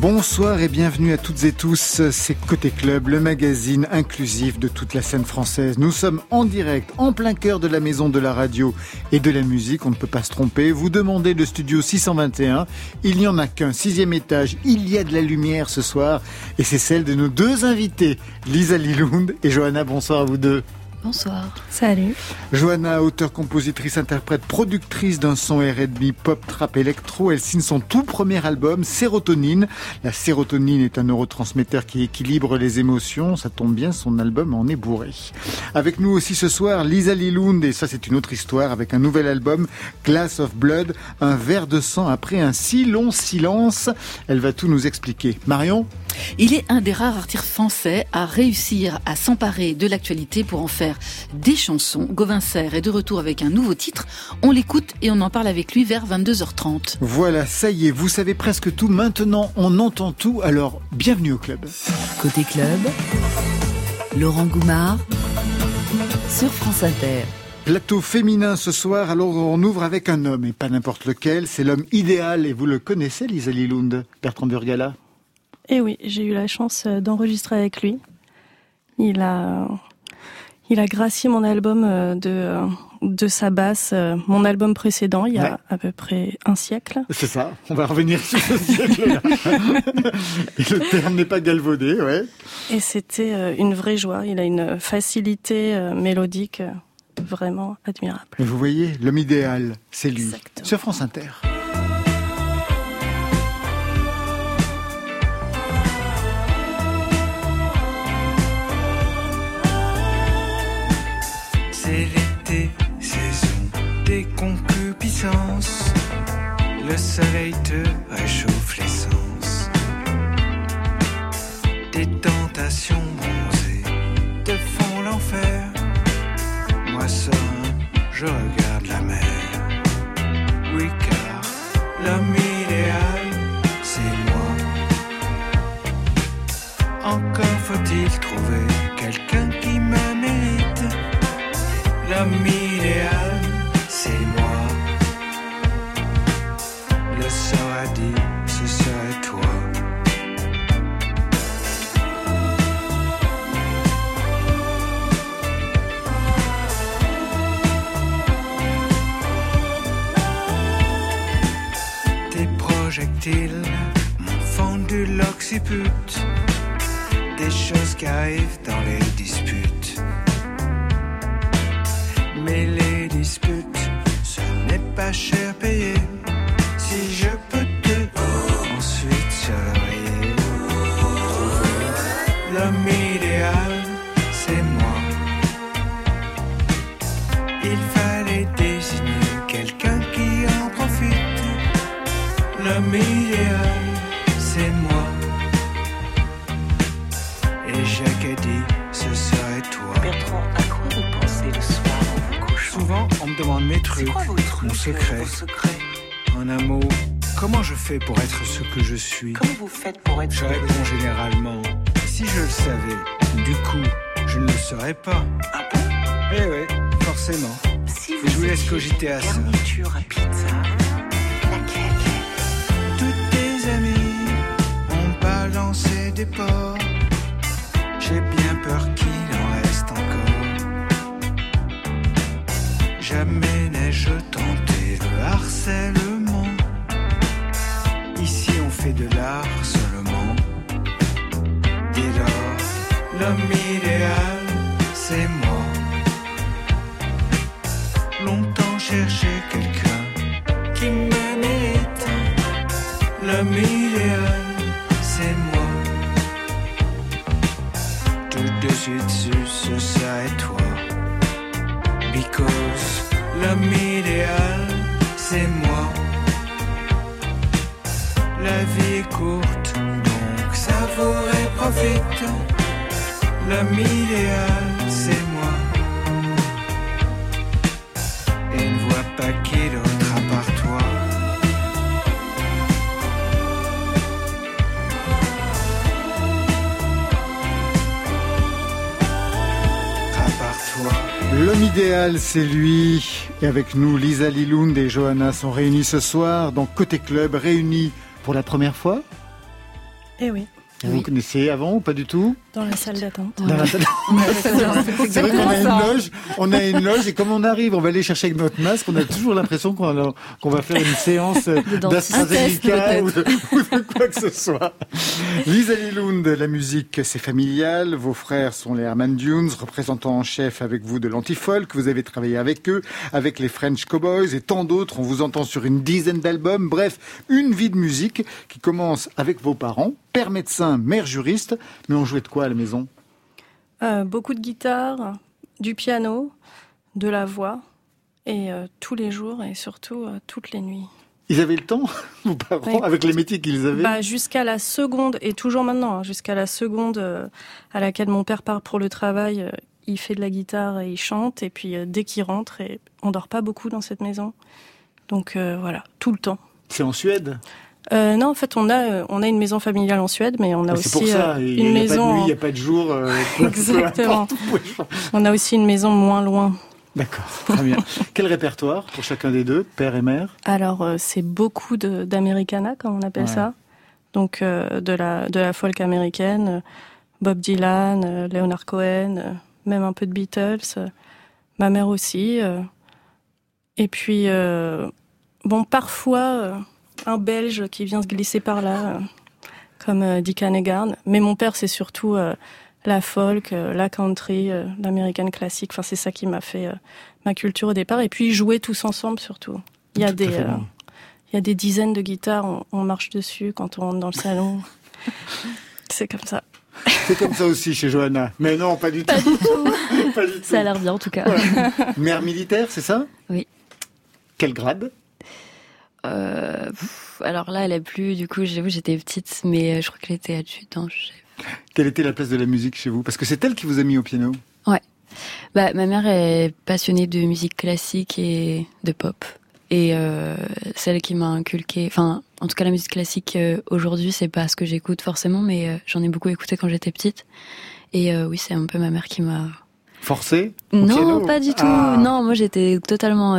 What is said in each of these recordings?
Bonsoir et bienvenue à toutes et tous. C'est Côté Club, le magazine inclusif de toute la scène française. Nous sommes en direct, en plein cœur de la maison de la radio et de la musique. On ne peut pas se tromper. Vous demandez le studio 621. Il n'y en a qu'un sixième étage. Il y a de la lumière ce soir et c'est celle de nos deux invités, Lisa Lilund et Johanna. Bonsoir à vous deux. Bonsoir. Salut. Johanna, auteure, compositrice, interprète, productrice d'un son R&B, pop, trap, électro. Elle signe son tout premier album, Sérotonine. La sérotonine est un neurotransmetteur qui équilibre les émotions. Ça tombe bien, son album en est bourré. Avec nous aussi ce soir, Lisa Lilund, et ça c'est une autre histoire, avec un nouvel album, Glass of Blood, un verre de sang après un si long silence. Elle va tout nous expliquer. Marion Il est un des rares artistes français à réussir à s'emparer de l'actualité pour en faire des chansons. Gauvin Serre est de retour avec un nouveau titre. On l'écoute et on en parle avec lui vers 22h30. Voilà, ça y est, vous savez presque tout. Maintenant, on entend tout. Alors, bienvenue au club. Côté club, Laurent Goumard sur France Inter. Plateau féminin ce soir, alors on ouvre avec un homme, et pas n'importe lequel, c'est l'homme idéal, et vous le connaissez, Lisa Lilund, Bertrand Burgala? Eh oui, j'ai eu la chance euh, d'enregistrer avec lui. Il a, il a gracié mon album euh, de, euh, de sa basse, mon album précédent, il y a Ouais. à peu près un siècle. C'est ça, on va revenir sur ce siècle-là. et le terme n'est pas galvaudé, ouais. Et c'était une vraie joie. Il a une facilité mélodique vraiment admirable. Mais vous voyez, l'homme idéal, c'est lui, Exactement. sur France Inter. C'est l'été, saison des concupiscences. Le soleil te réchauffe l'essence. Des tentations bronzées te font l'enfer. Moi seul, je regarde la mer. Oui, car l'homme idéal, c'est moi. Encore faut-il trouver projectiles m'ont fendu l'occiput. Des choses qui arrivent dans les disputes. Mais les disputes, ce n'est pas cher payé. Secret. En un mot, comment je fais pour être ce que je suis? Comment vous faites pour être Je réponds généralement, si je le savais, du coup, je ne le saurais pas. Ah bon Eh oui, forcément. Si je vous laisse cogiter à ça. Garniture à pizza. Laquelle? Tous tes amis ont balancé des porcs. J'ai bien peur qu'il en reste encore. Jamais n'ai-je tenté harcèlement. Ici on fait de l'art seulement. Dès lors, l'homme idéal, c'est moi. L'homme idéal, c'est moi. Et ne vois pas qui d'autre à part toi. À part toi. L'homme idéal, c'est lui. Et avec nous, Lisa Lilund et Johanna sont réunis ce soir dans Côté Club, réunis pour la première fois. Eh oui, Vous connaissiez avant ou pas du tout? Dans la salle d'attente. C'est vrai qu'on a une loge, on a une loge et comme on arrive, on va aller chercher avec notre masque, on a toujours l'impression qu'on va- faire une séance d'AstraZeneca ou, de- ou de quoi que ce soit. Lisa Lilund, la musique c'est familial, vos frères sont les Herman Dunes, représentants en chef avec vous de l'anti-folk, vous avez travaillé avec eux, avec les French Cowboys et tant d'autres, on vous entend sur une dizaine d'albums, bref, une vie de musique qui commence avec vos parents, père médecin, mère juriste, mais on jouait de quoi à la maison? Euh, beaucoup de guitare, du piano, de la voix, et euh, tous les jours et surtout euh, toutes les nuits. Ils avaient le temps, vos parents, avec les métiers qu'ils avaient? Bah, jusqu'à la seconde, et toujours maintenant, hein, jusqu'à la seconde à laquelle mon père part pour le travail, il fait de la guitare et il chante, et puis dès qu'il rentre, et on dort pas beaucoup dans cette maison. Donc voilà, tout le temps. C'est en Suède? Euh, non, en fait, on a, euh, on a une maison familiale en Suède, mais on a Ah, aussi pour ça, euh, il une n'y a maison. il n'y a pas de jour. euh, Exactement. On a aussi une maison moins loin. D'accord, très bien. Quel répertoire pour chacun des deux, père et mère? Alors, euh, c'est beaucoup d'americana, comme on appelle Ouais. ça. Donc, euh, de, la, de la folk américaine, Bob Dylan, euh, Leonard Cohen, euh, même un peu de Beatles. ma mère aussi. et puis, euh, bon, parfois, euh, un Belge qui vient se glisser par là, euh, comme euh, Dick Hannegarn. Mais mon père, c'est surtout euh, la folk, euh, la country, euh, l'américaine classique. Enfin, c'est ça qui m'a fait euh, ma culture au départ. Et puis, jouer tous ensemble, surtout. Il y a Tout des... fait bon. il y a des dizaines de guitares, on, on marche dessus quand on rentre dans le salon. C'est comme ça. C'est comme ça aussi chez Johanna. Mais non, pas du tout. Pas du tout. Ça a l'air bien en tout cas. Mère militaire, c'est ça? Oui. Quel grade? Euh, pff, alors là, elle a plus. Du coup, j'avoue, j'étais petite, mais euh, je crois qu'elle était adjudant. je sais Quelle était la place de la musique chez vous? Parce que c'est elle qui vous a mis au piano. Bah, ma mère est passionnée de musique classique et de pop. Et euh, celle qui m'a inculqué, enfin, en tout cas la musique classique euh, aujourd'hui, c'est pas ce que j'écoute forcément, mais euh, j'en ai beaucoup écouté quand j'étais petite. Et oui, c'est un peu ma mère qui m'a. Forcé Non, piano? pas du tout. Ah. Non, moi j'étais totalement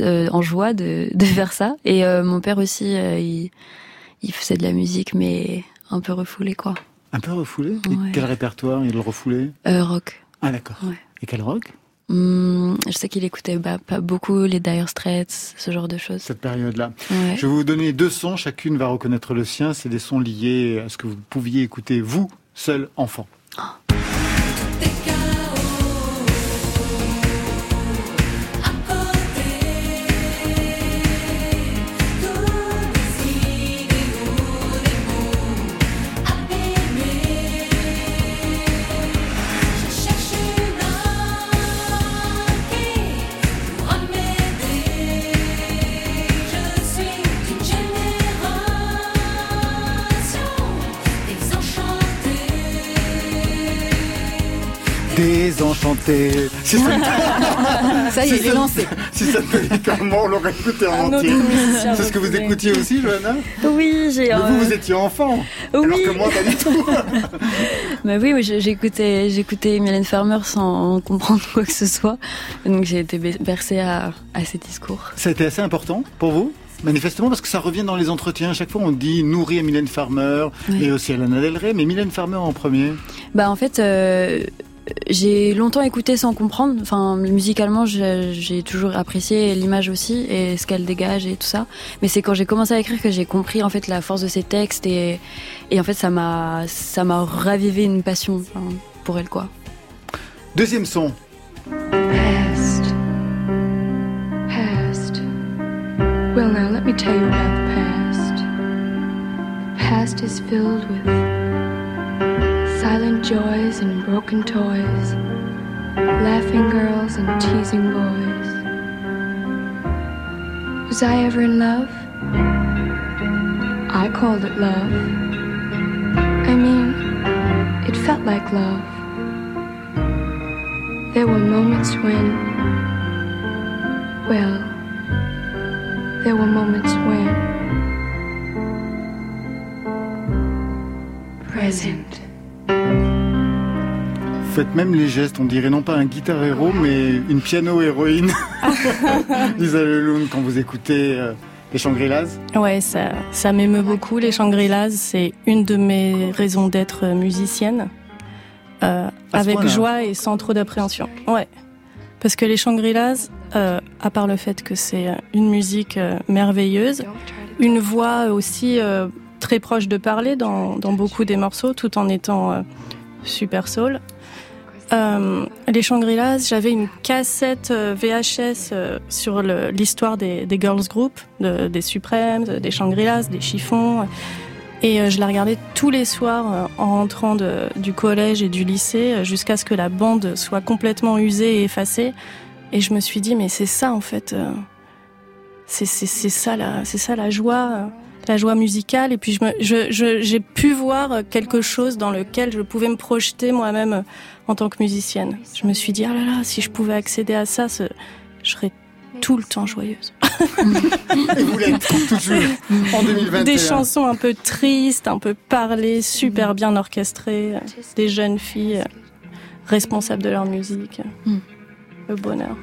euh, en joie de, de faire ça. Et euh, mon père aussi, euh, il, il faisait de la musique, mais un peu refoulé quoi. Un peu refoulé? Ouais. Quel répertoire? Il le refoulait? Rock. Ah d'accord. Ouais. Et quel rock? Hum, je sais qu'il écoutait bah, pas beaucoup les Dire Straits, ce genre de choses. Cette période-là. Ouais. Je vais vous donner deux sons, chacune va reconnaître le sien. C'est des sons liés à ce que vous pouviez écouter, vous, seul enfant. Désenchanté. Si ça, Ça y est, si il est lancé. si ça te dit comment on l'aurait écouté en entier. C'est ce que vous écoutiez aussi, Johanna Oui, j'ai. Mais euh, vous, vous étiez enfant. Alors oui. que moi, pas du tout. Bah oui, j'écoutais, j'écoutais Mylène Farmer sans comprendre quoi que ce soit. Donc j'ai été be- bercée à, à ses discours. Ça a été assez important pour vous Manifestement, parce que ça revient dans les entretiens. À chaque fois, on dit nourrir Mylène Farmer Oui. et aussi Alana Del Rey, mais Mylène Farmer en premier. Bah en fait, euh, j'ai longtemps écouté sans comprendre. Enfin, musicalement, j'ai toujours apprécié l'image aussi et ce qu'elle dégage et tout ça. Mais c'est quand j'ai commencé à écrire que j'ai compris en fait la force de ses textes et, et en fait ça m'a ça m'a ravivé une passion enfin, pour elle quoi. Deuxième son. Past. Past. Well, now let me tell you about the past. The past is filled with silent joys and broken toys, laughing girls and teasing boys. Was I ever in love? I called it love. I mean, it felt like love. There were moments when, well, there were moments when. Present. Faites même les gestes, on dirait non pas un guitare héros, mais une piano héroïne. Lisa Leloun, quand vous écoutez euh, les Shangri-Las Ouais, ça, ça m'émeut beaucoup. Les Shangri-Las, c'est une de mes raisons d'être musicienne. Euh, avec joie et sans trop d'appréhension. Ouais. Parce que les Shangri-Las, euh, à part le fait que c'est une musique euh, merveilleuse, une voix aussi euh, très proche de parler dans, beaucoup des morceaux, tout en étant euh, super soul. Euh, les Shangri-Las, j'avais une cassette euh, VHS sur l'histoire des, girls group, de- des Supremes, des Shangri-Las, des chiffons. Et je la regardais tous les soirs en rentrant du collège et du lycée jusqu'à ce que la bande soit complètement usée et effacée. Et je me suis dit, mais c'est ça en fait. c'est ça, ça la joie. La joie musicale et puis je me- je- je- j'ai pu voir quelque chose dans lequel je pouvais me projeter moi-même en tant que musicienne. Je me suis dit ah là là si je pouvais accéder à ça, ce- je serais tout le temps joyeuse. Et vous l'êtes toujours en 2021. Des chansons un peu tristes, un peu parlées, super bien orchestrées, des jeunes filles responsables de leur musique. Mm. Le bonheur.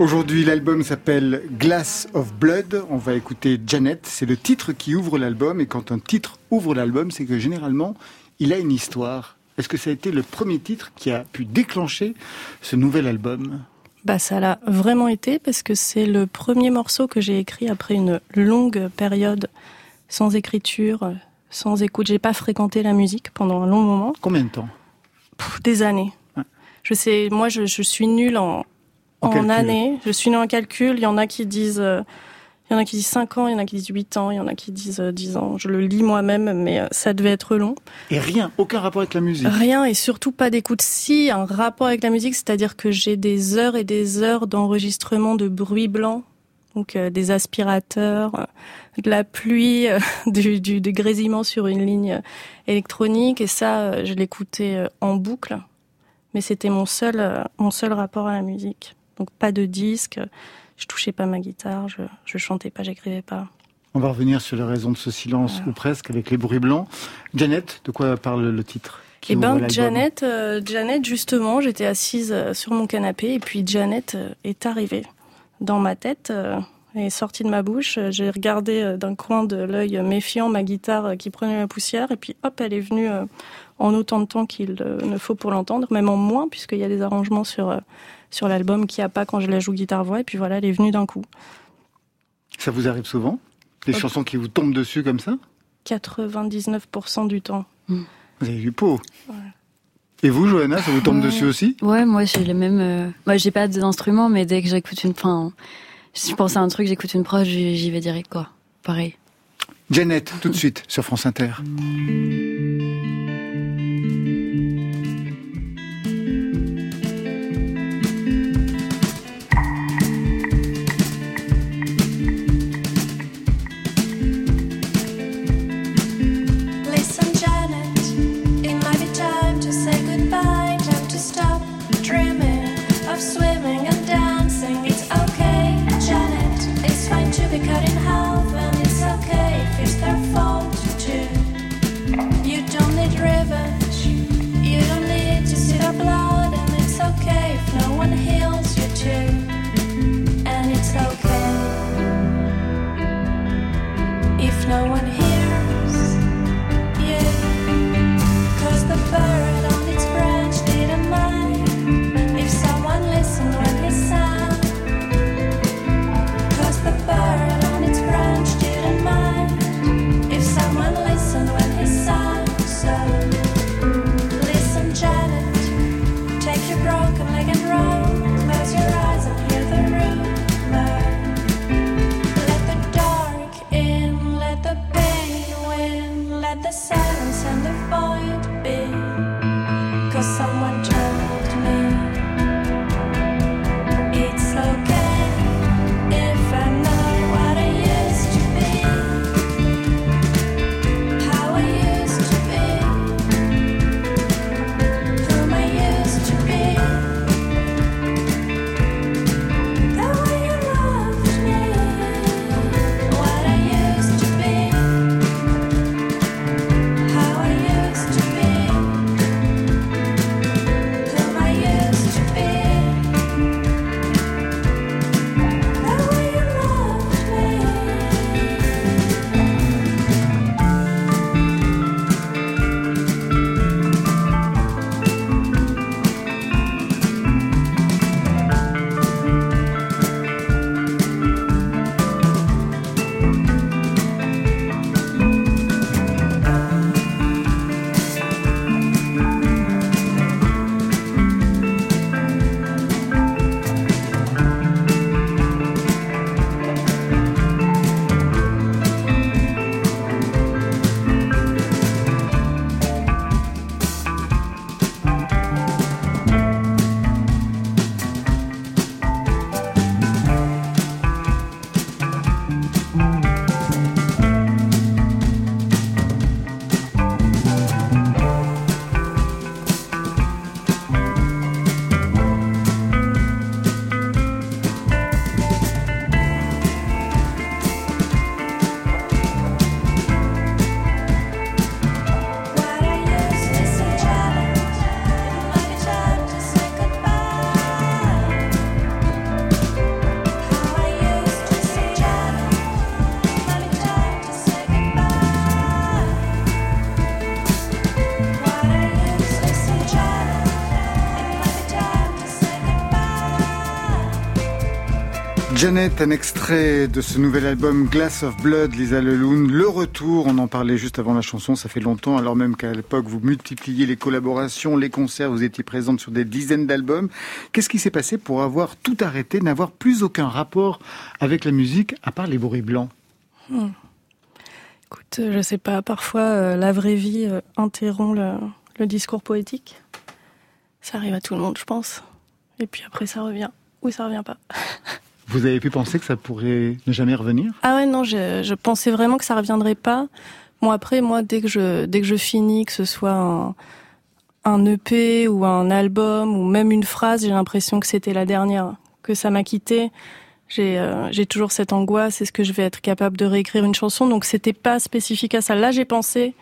Aujourd'hui, l'album s'appelle Glass of Blood. On va écouter Janet. C'est le titre qui ouvre l'album. Et quand un titre ouvre l'album, c'est que généralement, il a une histoire. Est-ce que ça a été le premier titre qui a pu déclencher ce nouvel album? Bah ça l'a vraiment été parce que c'est le premier morceau que j'ai écrit après une longue période sans écriture, sans écoute. J'ai pas fréquenté la musique pendant un long moment, Combien de temps? Pff, des années. Je sais, moi je, je suis nulle en, En en, années. Je suis nulle en calcul. Il y en a qui disent, euh, il y en a qui disent 5 ans, il y en a qui disent 8 ans, il y en a qui disent euh, 10 ans. Je le lis moi-même, mais euh, ça devait être long. Et rien, aucun rapport avec la musique. Rien et surtout pas d'écoute. Si, un rapport avec la musique, c'est-à-dire que j'ai des heures et des heures d'enregistrement de bruit blanc, donc euh, des aspirateurs, euh, de la pluie, euh, du, du, du grésillement sur une ligne électronique, et ça, je l'écoutais en boucle. Mais c'était mon seul, euh, mon seul rapport à la musique. Donc pas de disque, je touchais pas ma guitare, je, je chantais pas, j'écrivais pas. On va revenir sur les raisons de ce silence, Voilà. ou presque, avec les bruits blancs. Janet, de quoi parle le titre Eh ben, Janet, euh, Janet, justement, j'étais assise euh, sur mon canapé et puis Janet est arrivée dans ma tête, euh, est sortie de ma bouche. J'ai regardé d'un coin de l'œil méfiant ma guitare qui prenait la poussière et puis hop, elle est venue en autant de temps qu'il euh, ne faut pour l'entendre, même en moins puisqu'il y a des arrangements sur euh, sur l'album qu'il n'y a pas quand je la joue guitare voix et puis voilà, elle est venue d'un coup. Ça vous arrive souvent Des chansons qui vous tombent dessus comme ça? 99% du temps. Vous avez du pot. Et vous, Johanna, ça vous tombe Ouais. dessus aussi? Ouais, moi j'ai les mêmes. euh, Moi j'ai pas d'instrument, mais dès que j'écoute une. Enfin, si je pense à un truc, j'écoute une prod, j'y j'y vais direct quoi. Pareil. Janet, tout de suite, sur France Inter. Janet, un extrait de ce nouvel album Glass of Blood, Lisa Leloun. Le retour, on en parlait juste avant la chanson, ça fait longtemps, alors même qu'à l'époque vous multipliez les collaborations, les concerts, vous étiez présente sur des dizaines d'albums. Qu'est-ce qui s'est passé pour avoir tout arrêté, n'avoir plus aucun rapport avec la musique, à part les bruits blancs? Hmm. Écoute, euh, je sais pas, parfois euh, la vraie vie euh, interrompt le, le discours poétique. Ça arrive à tout le monde, je pense. Et puis après, ça revient. Ou ça revient pas. Vous avez pu penser que ça pourrait ne jamais revenir? Ah ouais, non, je, pensais vraiment que ça reviendrait pas. Bon, après, moi, dès que je, dès que je finis, que ce soit un, EP ou un album ou même une phrase, j'ai l'impression que c'était la dernière, que ça m'a quitté. J'ai euh, toujours cette angoisse, est-ce que je vais être capable de réécrire une chanson? Donc c'était pas spécifique à ça. Là, j'ai pensé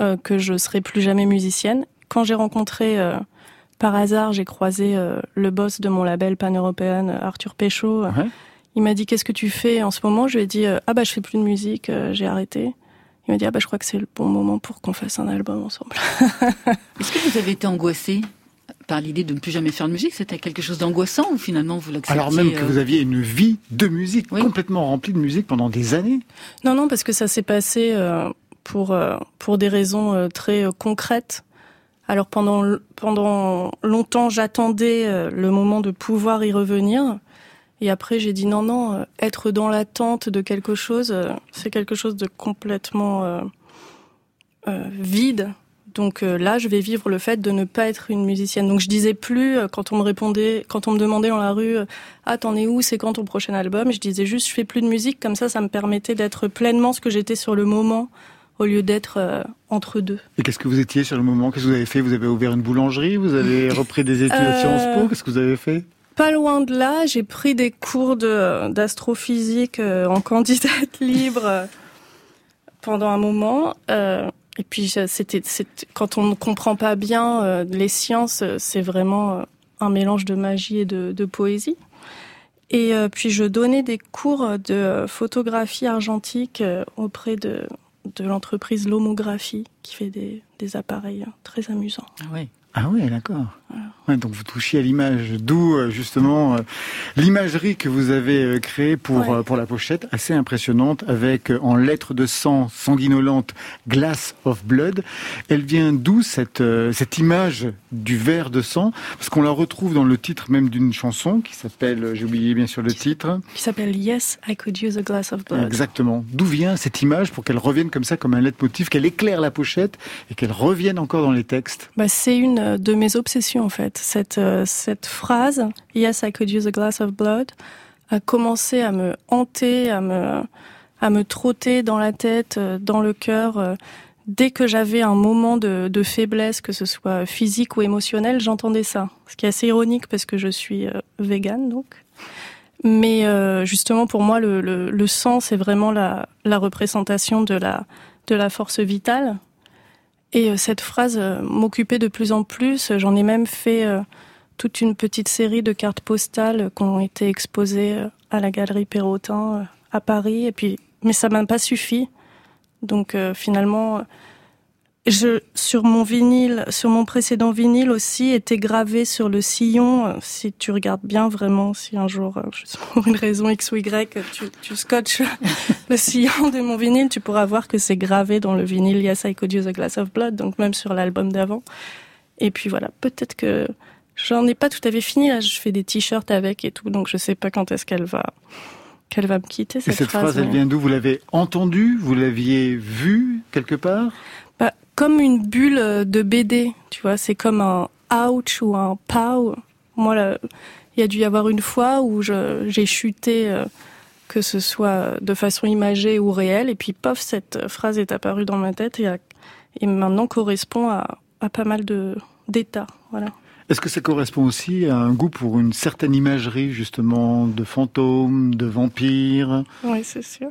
euh, que je serais plus jamais musicienne. Quand j'ai rencontré euh, par hasard, j'ai croisé euh, le boss de mon label pan-européen, Arthur Péchaud. Ouais. Il m'a dit qu'est-ce que tu fais en ce moment? Je lui ai dit euh, ah bah je fais plus de musique, euh, j'ai arrêté. Il m'a dit ah bah je crois que c'est le bon moment pour qu'on fasse un album ensemble. Est-ce que vous avez été angoissé par l'idée de ne plus jamais faire de musique? C'était quelque chose d'angoissant ou finalement vous l'acceptiez Alors même que euh, vous aviez une vie de musique, Oui. complètement remplie de musique pendant des années. Non, non, parce que ça s'est passé euh, pour, euh, pour des raisons euh, très euh, concrètes. Alors pendant, pendant longtemps, j'attendais euh, le moment de pouvoir y revenir. Et après, j'ai dit non, non, euh, être dans l'attente de quelque chose, euh, c'est quelque chose de complètement euh, vide. Donc là, je vais vivre le fait de ne pas être une musicienne. Donc je disais plus quand on me répondait, quand on me demandait dans la rue, ah t'en es où, c'est quand ton prochain album Je disais juste, je fais plus de musique. Comme ça, ça me permettait d'être pleinement ce que j'étais sur le moment, au lieu d'être euh, entre deux. Et qu'est-ce que vous étiez sur le moment? Qu'est-ce que vous avez fait? Vous avez ouvert une boulangerie? Vous avez repris des études à Euh, Sciences Po? Qu'est-ce que vous avez fait? Pas loin de là, j'ai pris des cours d'astrophysique euh, en candidate libre pendant un moment. euh, et puis c'était quand on ne comprend pas bien euh, les sciences, c'est vraiment un mélange de magie et de, de poésie. Et euh, puis je donnais des cours de photographie argentique auprès de de l'entreprise Lomographie qui fait des, appareils euh, très amusants. Ah. Ah oui, d'accord. Ouais, donc vous touchiez à l'image, d'où euh, justement euh, l'imagerie que vous avez euh, créée pour Ouais. euh, pour la pochette, assez impressionnante, avec euh, en lettres de sang sanguinolentes Glass of Blood. Elle vient d'où cette cette image du verre de sang? Parce qu'on la retrouve dans le titre même d'une chanson qui s'appelle, j'ai oublié bien sûr le titre. Qui s'appelle Yes, I could use a glass of blood. Exactement. D'où vient cette image pour qu'elle revienne comme ça, comme un leitmotiv, qu'elle éclaire la pochette et qu'elle revienne encore dans les textes? Bah, c'est une euh, de mes obsessions en fait. Cette, euh, cette phrase, Yes, I could use a glass of blood, a commencé à me hanter, à me, à me trotter dans la tête, euh, dans le cœur. Dès que j'avais un moment de, de faiblesse, que ce soit physique ou émotionnel, j'entendais ça. Ce qui est assez ironique parce que je suis végane donc. Mais justement pour moi, le, le, le sang, c'est vraiment la, la représentation de la, de la force vitale. Et euh, cette phrase euh, m'occupait de plus en plus. J'en ai même fait euh, toute une petite série de cartes postales qui ont été exposées à la galerie Perrotin à Paris. Et puis, mais ça m'a pas suffi. Donc finalement, je sur mon vinyle, sur mon précédent vinyle aussi, était gravé sur le sillon. Si tu regardes bien vraiment, si un jour, euh, pour une raison X ou Y, tu, tu scotches le sillon de mon vinyle, tu pourras voir que c'est gravé dans le vinyle Yes, I could use a glass of blood, donc même sur l'album d'avant. Et puis voilà, peut-être que j'en ai pas tout à fait fini, là, je fais des t-shirts avec et tout, donc je sais pas quand est-ce qu'elle va, qu'elle va me quitter, Et cette, cette phrase, elle vient d'où? Vous l'avez entendue? Vous l'aviez vue quelque part? Comme une bulle euh, de BD, tu vois, c'est comme un ouch ou un pow. Moi, il y a dû y avoir une fois où j'ai chuté, euh, que ce soit de façon imagée ou réelle, et puis pof, cette euh, phrase est apparue dans ma tête et, et maintenant correspond à, à pas mal d'états. Voilà. Est-ce que ça correspond aussi à un goût pour une certaine imagerie, justement, de fantômes, de vampires? Oui, c'est sûr.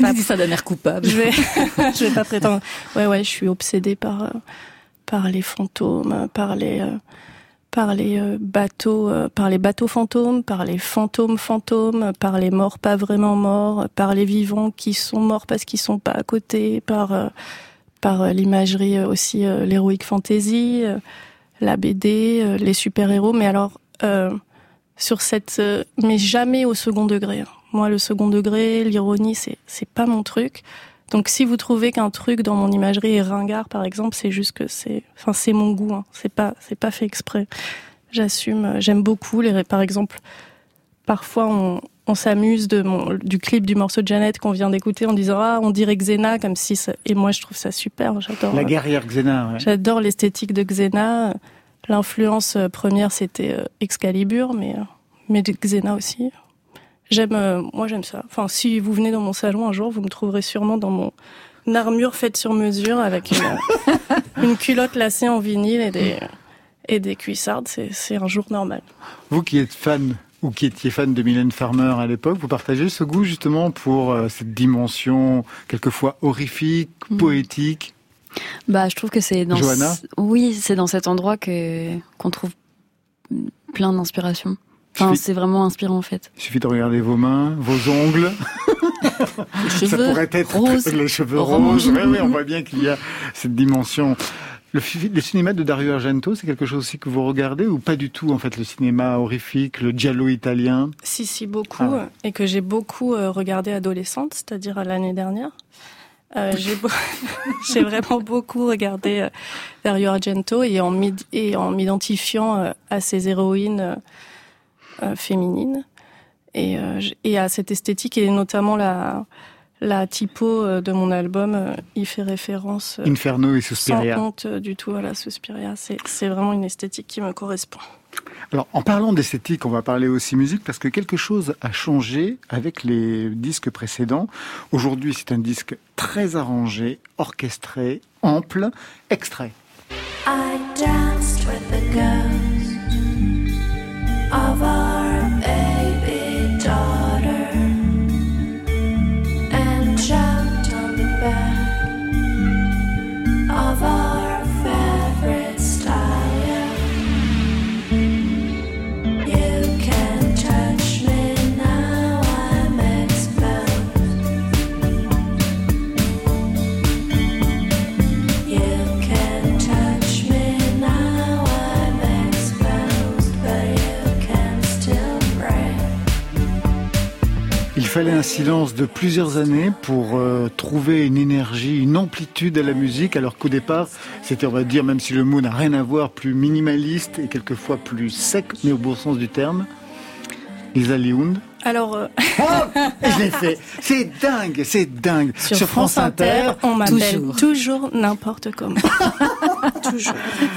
Il dit ça d'un air coupable. Je vais, je vais pas prétendre. Ouais, ouais, je suis obsédée par euh, par les fantômes, par les euh, par les euh, bateaux, euh, par les bateaux fantômes, par les fantômes fantômes, par les morts pas vraiment morts, par les vivants qui sont morts parce qu'ils sont pas à côté, par euh, par euh, l'imagerie euh, aussi euh, l'héroïque fantasy, la BD, les super héros. Mais alors. sur cette, mais jamais au second degré. hein. Moi, le second degré, l'ironie, c'est c'est pas mon truc. Donc, si vous trouvez qu'un truc dans mon imagerie est ringard, par exemple, c'est juste que c'est, enfin, c'est mon goût. Hein. C'est pas, c'est pas fait exprès. J'assume. J'aime beaucoup les, par exemple, parfois on, on s'amuse de mon, du clip du morceau de Janet qu'on vient d'écouter en disant ah on dirait Xena comme si ça... et moi je trouve ça super. J'adore. La guerrière Xena, ouais. J'adore l'esthétique de Xena. L'influence euh, première, c'était euh, Excalibur, mais, euh, mais de Xena aussi. J'aime, moi j'aime ça. Enfin, si vous venez dans mon salon un jour, vous me trouverez sûrement dans mon armure faite sur mesure avec une, une culotte lacée en vinyle et des, et des cuissardes. C'est, c'est un jour normal. Vous qui êtes fan ou qui étiez fan de Mylène Farmer à l'époque, vous partagez ce goût justement pour euh, cette dimension quelquefois horrifique, Mm. poétique? Bah, je trouve que c'est dans. Johanna? ce- Oui, c'est dans cet endroit que qu'on trouve plein d'inspiration. Enfin, c'est vraiment inspirant en fait. Il suffit de regarder vos mains, vos ongles. Ça pourrait être cheveux Orange. roses. Oui, oui, on voit bien qu'il y a cette dimension. Le, cinéma de Dario Argento, c'est quelque chose aussi que vous regardez ou pas du tout en fait le cinéma horrifique, le giallo italien? Si, si, beaucoup. Ah euh, Et que j'ai beaucoup euh, regardé adolescente, c'est-à-dire à l'année dernière. Euh, j'ai beau- j'ai vraiment beaucoup regardé euh, Dario Argento et en m'id- et en m'identifiant euh, à ces héroïnes euh, euh, féminines euh, et à cette esthétique et notamment la la typo euh, de mon album euh, y fait référence euh, Inferno et sans Suspiria. honte euh, du tout à la Suspiria. C'est vraiment une esthétique qui me correspond. Alors, en parlant d'esthétique, on va parler aussi musique parce que quelque chose a changé avec les disques précédents. Aujourd'hui, c'est un disque très arrangé, orchestré, ample, extrait. I danced with the ghost of Il fallait un silence de plusieurs années pour euh, trouver une énergie, une amplitude à la musique, alors qu'au départ, c'était, on va dire, même si le mot n'a rien à voir, plus minimaliste et quelquefois plus sec, mais au bon sens du terme. Lisa Liound. Alors, euh, Et je l'ai fait. C'est dingue, c'est dingue. sur, France Inter, on m'appelle toujours n'importe comment. toujours.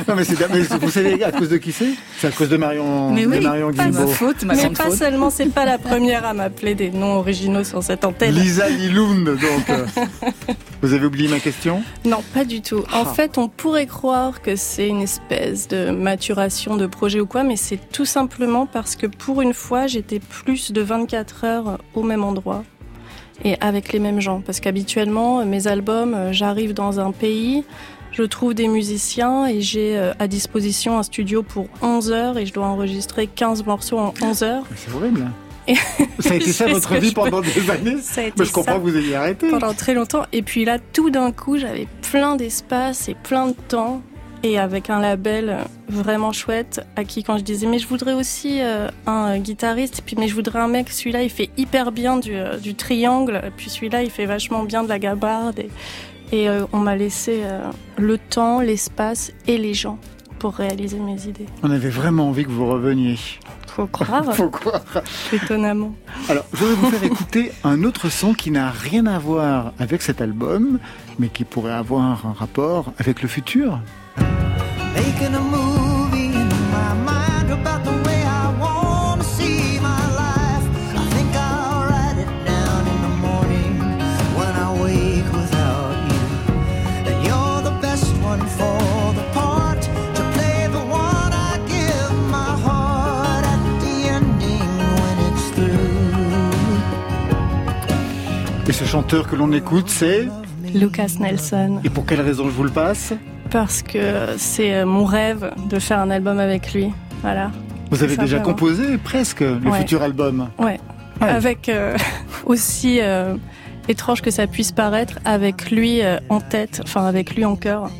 Non, mais c'est vous savez à cause de qui c'est? C'est à cause de Marion, Mais de oui, Marion pas ma faute, ma Mais pas faute. seulement, c'est pas la première à m'appeler des noms originaux sur cette antenne. Lisa Lilound, donc. vous avez oublié ma question? Non, pas du tout. En Ah. fait, on pourrait croire que c'est une espèce de maturation de projet ou quoi, mais c'est tout simplement parce que pour une fois, j'étais plus de 24 heures au même endroit et avec les mêmes gens. Parce qu'habituellement, mes albums, euh, j'arrive dans un pays, je trouve des musiciens et j'ai euh, à disposition un studio pour 11 heures et je dois enregistrer 15 morceaux en 11 heures. C'est horrible. Ça a été ça votre vie peux. pendant des années Ça a été Mais je comprends ça que vous ayez arrêté. pendant très longtemps. Et puis là, tout d'un coup, j'avais plein d'espace et plein de temps. Et avec un label euh, vraiment chouette, à qui quand je disais mais je voudrais aussi euh, un euh, guitariste, puis mais je voudrais un mec, celui-là il fait hyper bien du, euh, du triangle, puis celui-là il fait vachement bien de la gabarde. Et, et, euh, on m'a laissé le temps, l'espace et les gens pour réaliser mes idées. On avait vraiment envie que vous reveniez. Faut croire, Faut croire. étonnamment. Alors, je vais vous faire écouter un autre son qui n'a rien à voir avec cet album, mais qui pourrait avoir un rapport avec le futur. Making a movie chanteur que l'on écoute, c'est... Lucas Nelson. Et pour quelle raison je vous le passe Parce que c'est euh, mon rêve de faire un album avec lui. Voilà. Vous avez déjà composé presque le Ouais. futur album. Ouais. Ouais. Avec euh, aussi euh, étrange que ça puisse paraître, avec lui euh, en tête, enfin avec lui en cœur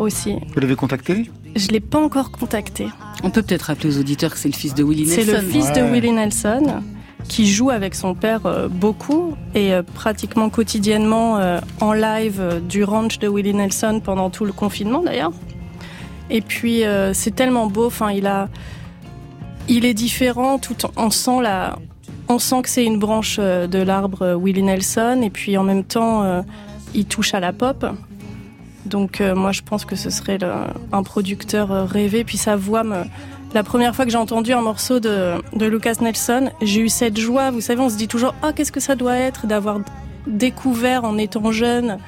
aussi. Vous l'avez contacté Je l'ai pas encore contacté. On peut peut-être rappeler aux auditeurs que c'est le fils de Willie C'est Nelson. le fils de. Willie Nelson qui joue avec son père euh, beaucoup et euh, pratiquement quotidiennement euh, en live du ranch de Willie Nelson pendant tout le confinement d'ailleurs. Et puis c'est tellement beau. Enfin, il a, il est différent. Tout on sent la, on sent que c'est une branche de l'arbre Willie Nelson et puis en même temps il touche à la pop. Donc moi je pense que ce serait un producteur rêvé. Puis sa voix me, la première fois que j'ai entendu un morceau de, de Lucas Nelson, j'ai eu cette joie. Vous savez, on se dit toujours ah qu'est-ce que ça doit être d'avoir découvert en étant jeune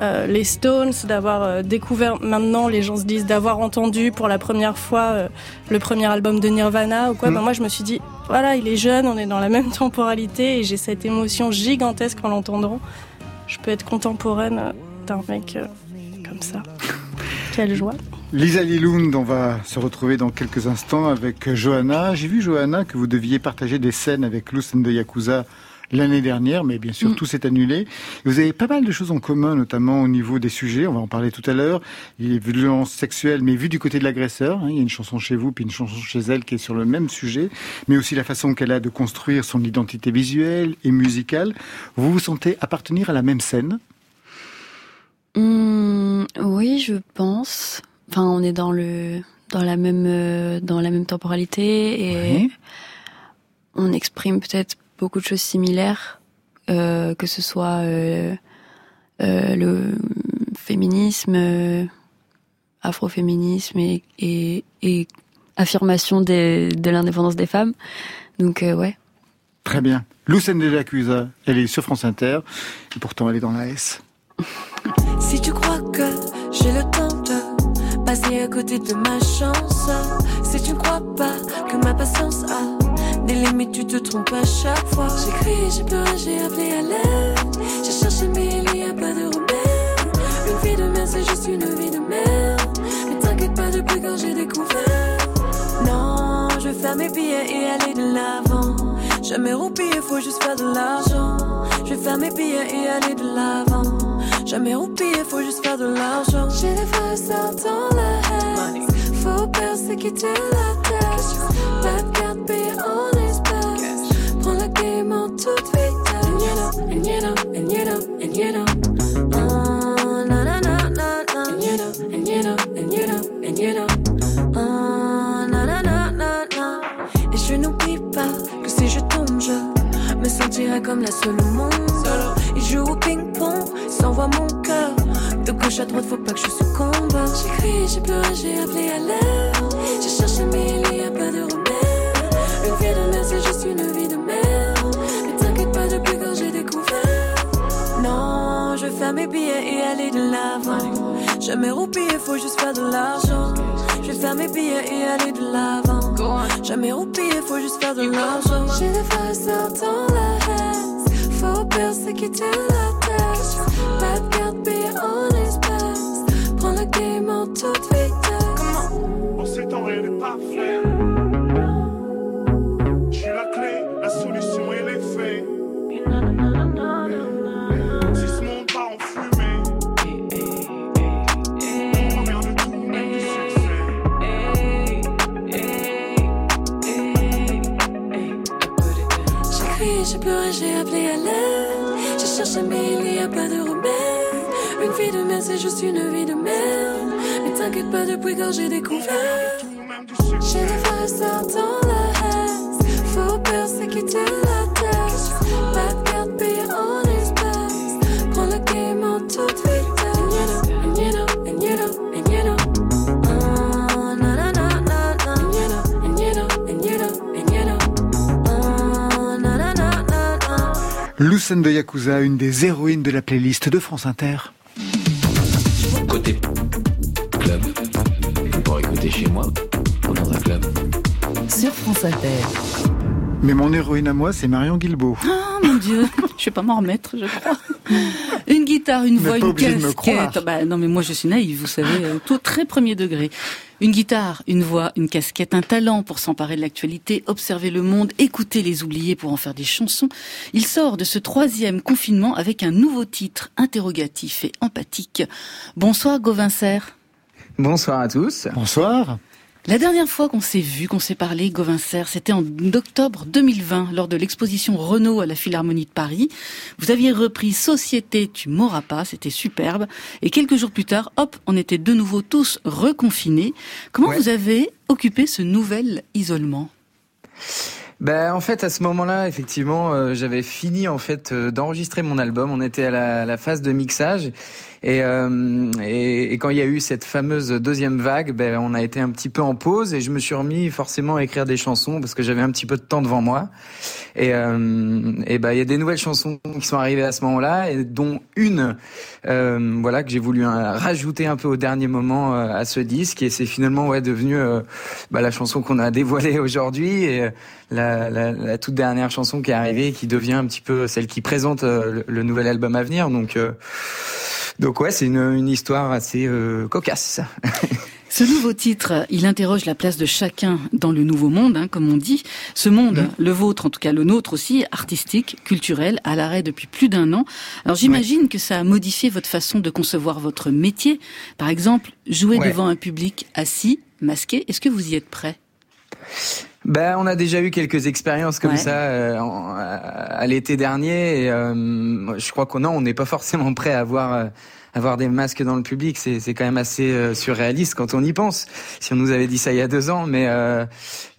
euh, les Stones, d'avoir euh, découvert maintenant les gens se disent d'avoir entendu pour la première fois euh, le premier album de Nirvana ou quoi. Mm. Ben moi je me suis dit voilà il est jeune, on est dans la même temporalité et j'ai cette émotion gigantesque en l'entendant. Je peux être contemporaine euh, d'un mec euh, comme ça. Quelle joie. Lisa Lilund, on va se retrouver dans quelques instants avec Johanna. J'ai vu, Johanna, que vous deviez partager des scènes avec Lucen de Yakuza l'année dernière, mais bien sûr, Mm. tout s'est annulé. Et vous avez pas mal de choses en commun, notamment au niveau des sujets. On va en parler tout à l'heure. Il y a violences sexuelles, mais vu du côté de l'agresseur. hein. il y a une chanson chez vous, puis une chanson chez elle qui est sur le même sujet, mais aussi la façon qu'elle a de construire son identité visuelle et musicale. Vous vous sentez appartenir à la même scène Hum, oui, je pense. Enfin, on est dans le dans la même euh, dans la même temporalité et Ouais. on exprime peut-être beaucoup de choses similaires, euh, que ce soit euh, euh, le féminisme, afroféminisme et, et, et affirmation des, de l'indépendance des femmes. Donc ouais. Très bien. Lucène de Yakuza, elle est sur France Inter, et pourtant elle est dans la S. Si tu crois que j'ai le temps de passer à côté de ma chance, si tu ne crois pas que ma patience a des limites, tu te trompes à chaque fois. J'ai crié, j'ai pleuré, j'ai appelé à l'aide. J'ai cherché, mais il n'y a pas de remède. Une vie de merde, c'est juste une vie de merde. Mais t'inquiète pas, depuis quand j'ai découvert? Non, je vais faire mes billets et aller de l'avant. Jamais roupiller, faut juste faire de l'argent. Je vais faire mes billets et aller de l'avant. Jamais roupiller, faut juste faire de l'argent. J'ai des et sœurs dans la haine. Faut persécuter la tête. Pas de carte payée en espèces. Prends la game en toute vitesse. And you know, and you know, and you know, and you know. Je n'oublie pas que si je tombe, je me sentirai comme la seule au monde. Et joue au ping-pong, s'envoie mon cœur. De gauche à droite, faut pas que je succombe. J'ai crié, j'ai pleuré, j'ai appelé à l'aide. J'ai cherché, mais il n'y a pas de remède. Une vie de merde, c'est juste une vie de merde. Mais t'inquiète pas, depuis quand j'ai découvert? Non, je vais faire mes billets et aller de l'avant. Jamais roupiller, faut juste faire de l'argent. Je vais faire mes billets et aller de l'avant. Jamais roupiller, faut juste faire de l'argent. J'ai des frères et sœurs dans la haine. Faut persécuter la tête. Pas de carte payée en espèces. Prends la game en toute vitesse. En ces temps, rien n'est parfait. J'ai appelé à l'aide. J'ai cherché, mais il n'y a pas de remède. Une vie de merde, c'est juste une vie de merde. Mais t'inquiète pas, depuis quand j'ai découvert? J'ai des frères dans la haine. Faut persécuter la tête. Pas de carte en espèces. Prends la game en toute Lucène de Yakuza, une des héroïnes de la playlist de France Inter. Côté club, pour écouter chez moi ou dans un club. Sur France Inter. Mais mon héroïne à moi, c'est Marion Guilbeault. Oh mon Dieu, je vais pas m'en remettre, je crois. Une guitare, une voix, une casquette. Bah, non, mais moi je suis naïve, vous savez, euh, tout très premier degré. Une guitare, une voix, une casquette, un talent pour s'emparer de l'actualité, observer le monde, écouter les oubliés pour en faire des chansons. Il sort de ce troisième confinement avec un nouveau titre interrogatif et empathique. Bonsoir Gauvin Serre. Bonsoir à tous. Bonsoir. La dernière fois qu'on s'est vu, qu'on s'est parlé, Gauvin Serre, c'était en octobre 2020, lors de l'exposition Renault à la Philharmonie de Paris. Vous aviez repris Société, tu m'auras pas, c'était superbe. Et quelques jours plus tard, hop, on était de nouveau tous reconfinés. Comment Ouais. vous avez occupé ce nouvel isolement? Ben en fait à ce moment-là effectivement euh, j'avais fini en fait euh, d'enregistrer mon album. On était à la, la phase de mixage et, euh, et et quand il y a eu cette fameuse deuxième vague, ben on a été un petit peu en pause et je me suis remis forcément à écrire des chansons parce que j'avais un petit peu de temps devant moi. Et euh, ben il y a des nouvelles chansons qui sont arrivées à ce moment-là et dont une euh, voilà que j'ai voulu euh, rajouter un peu au dernier moment euh, à ce disque et c'est finalement ouais devenu euh, bah, la chanson qu'on a dévoilée aujourd'hui et euh, la, la, la toute dernière chanson qui est arrivée et qui devient un petit peu celle qui présente le, nouvel album à venir donc euh, donc ouais c'est une, une histoire assez euh, cocasse Ce nouveau titre, il interroge la place de chacun dans le nouveau monde, hein, comme on dit. Ce monde, le vôtre, en tout cas le nôtre aussi, artistique, culturel, à l'arrêt depuis plus d'un an. Alors j'imagine que ça a modifié votre façon de concevoir votre métier. Par exemple, jouer Ouais. devant un public assis, masqué. Est-ce que vous y êtes prêt? Ben, on a déjà eu quelques expériences comme Ouais. ça euh, à, l'été dernier. Et, euh, je crois qu'on on n'est pas forcément prêt à avoir euh, avoir des masques dans le public. C'est c'est quand même assez euh, surréaliste quand on y pense. Si on nous avait dit ça il y a deux ans, mais euh,